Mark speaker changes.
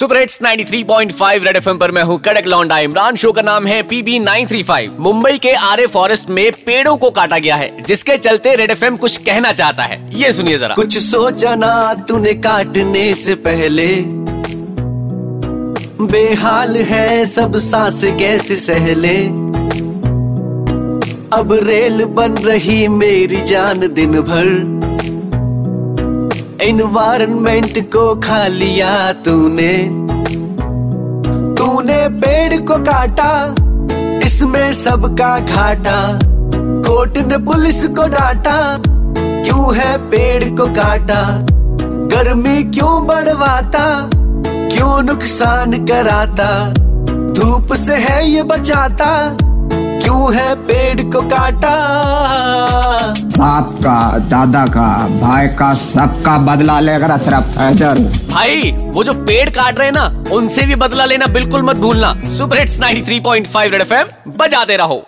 Speaker 1: Super hits 93.5 red FM पर मैं हूँ कड़क लौंडा इमरान। शो का नाम है पीबी 935 मुंबई के आरे फॉरेस्ट में पेड़ों को काटा गया है, जिसके चलते रेड एफएम कुछ कहना चाहता है। ये सुनिए जरा।
Speaker 2: कुछ सोचा ना तूने काटने से पहले। बेहाल है सब सांस कैसे सहले। अब रेल बन रही मेरी जान दिन भर एनवायरनमेंट को खा लिया तूने। तूने पेड़ को काटा, इसमें सबका घाटा। कोर्ट ने पुलिस को डांटा, क्यों है पेड़ को काटा? गर्मी क्यों बढ़वाता, क्यों नुकसान कराता? धूप से है ये बचाता, क्यों है पेड़ को काटा?
Speaker 3: बाप का दादा का, भाई का सबका बदला ले अगर अतरा फैजल
Speaker 1: भाई, वो जो पेड़ काट रहे हैं ना, उनसे भी बदला लेना बिल्कुल मत भूलना। सुपर हिट्स 93.5 रेड एफएम बजाते रहो।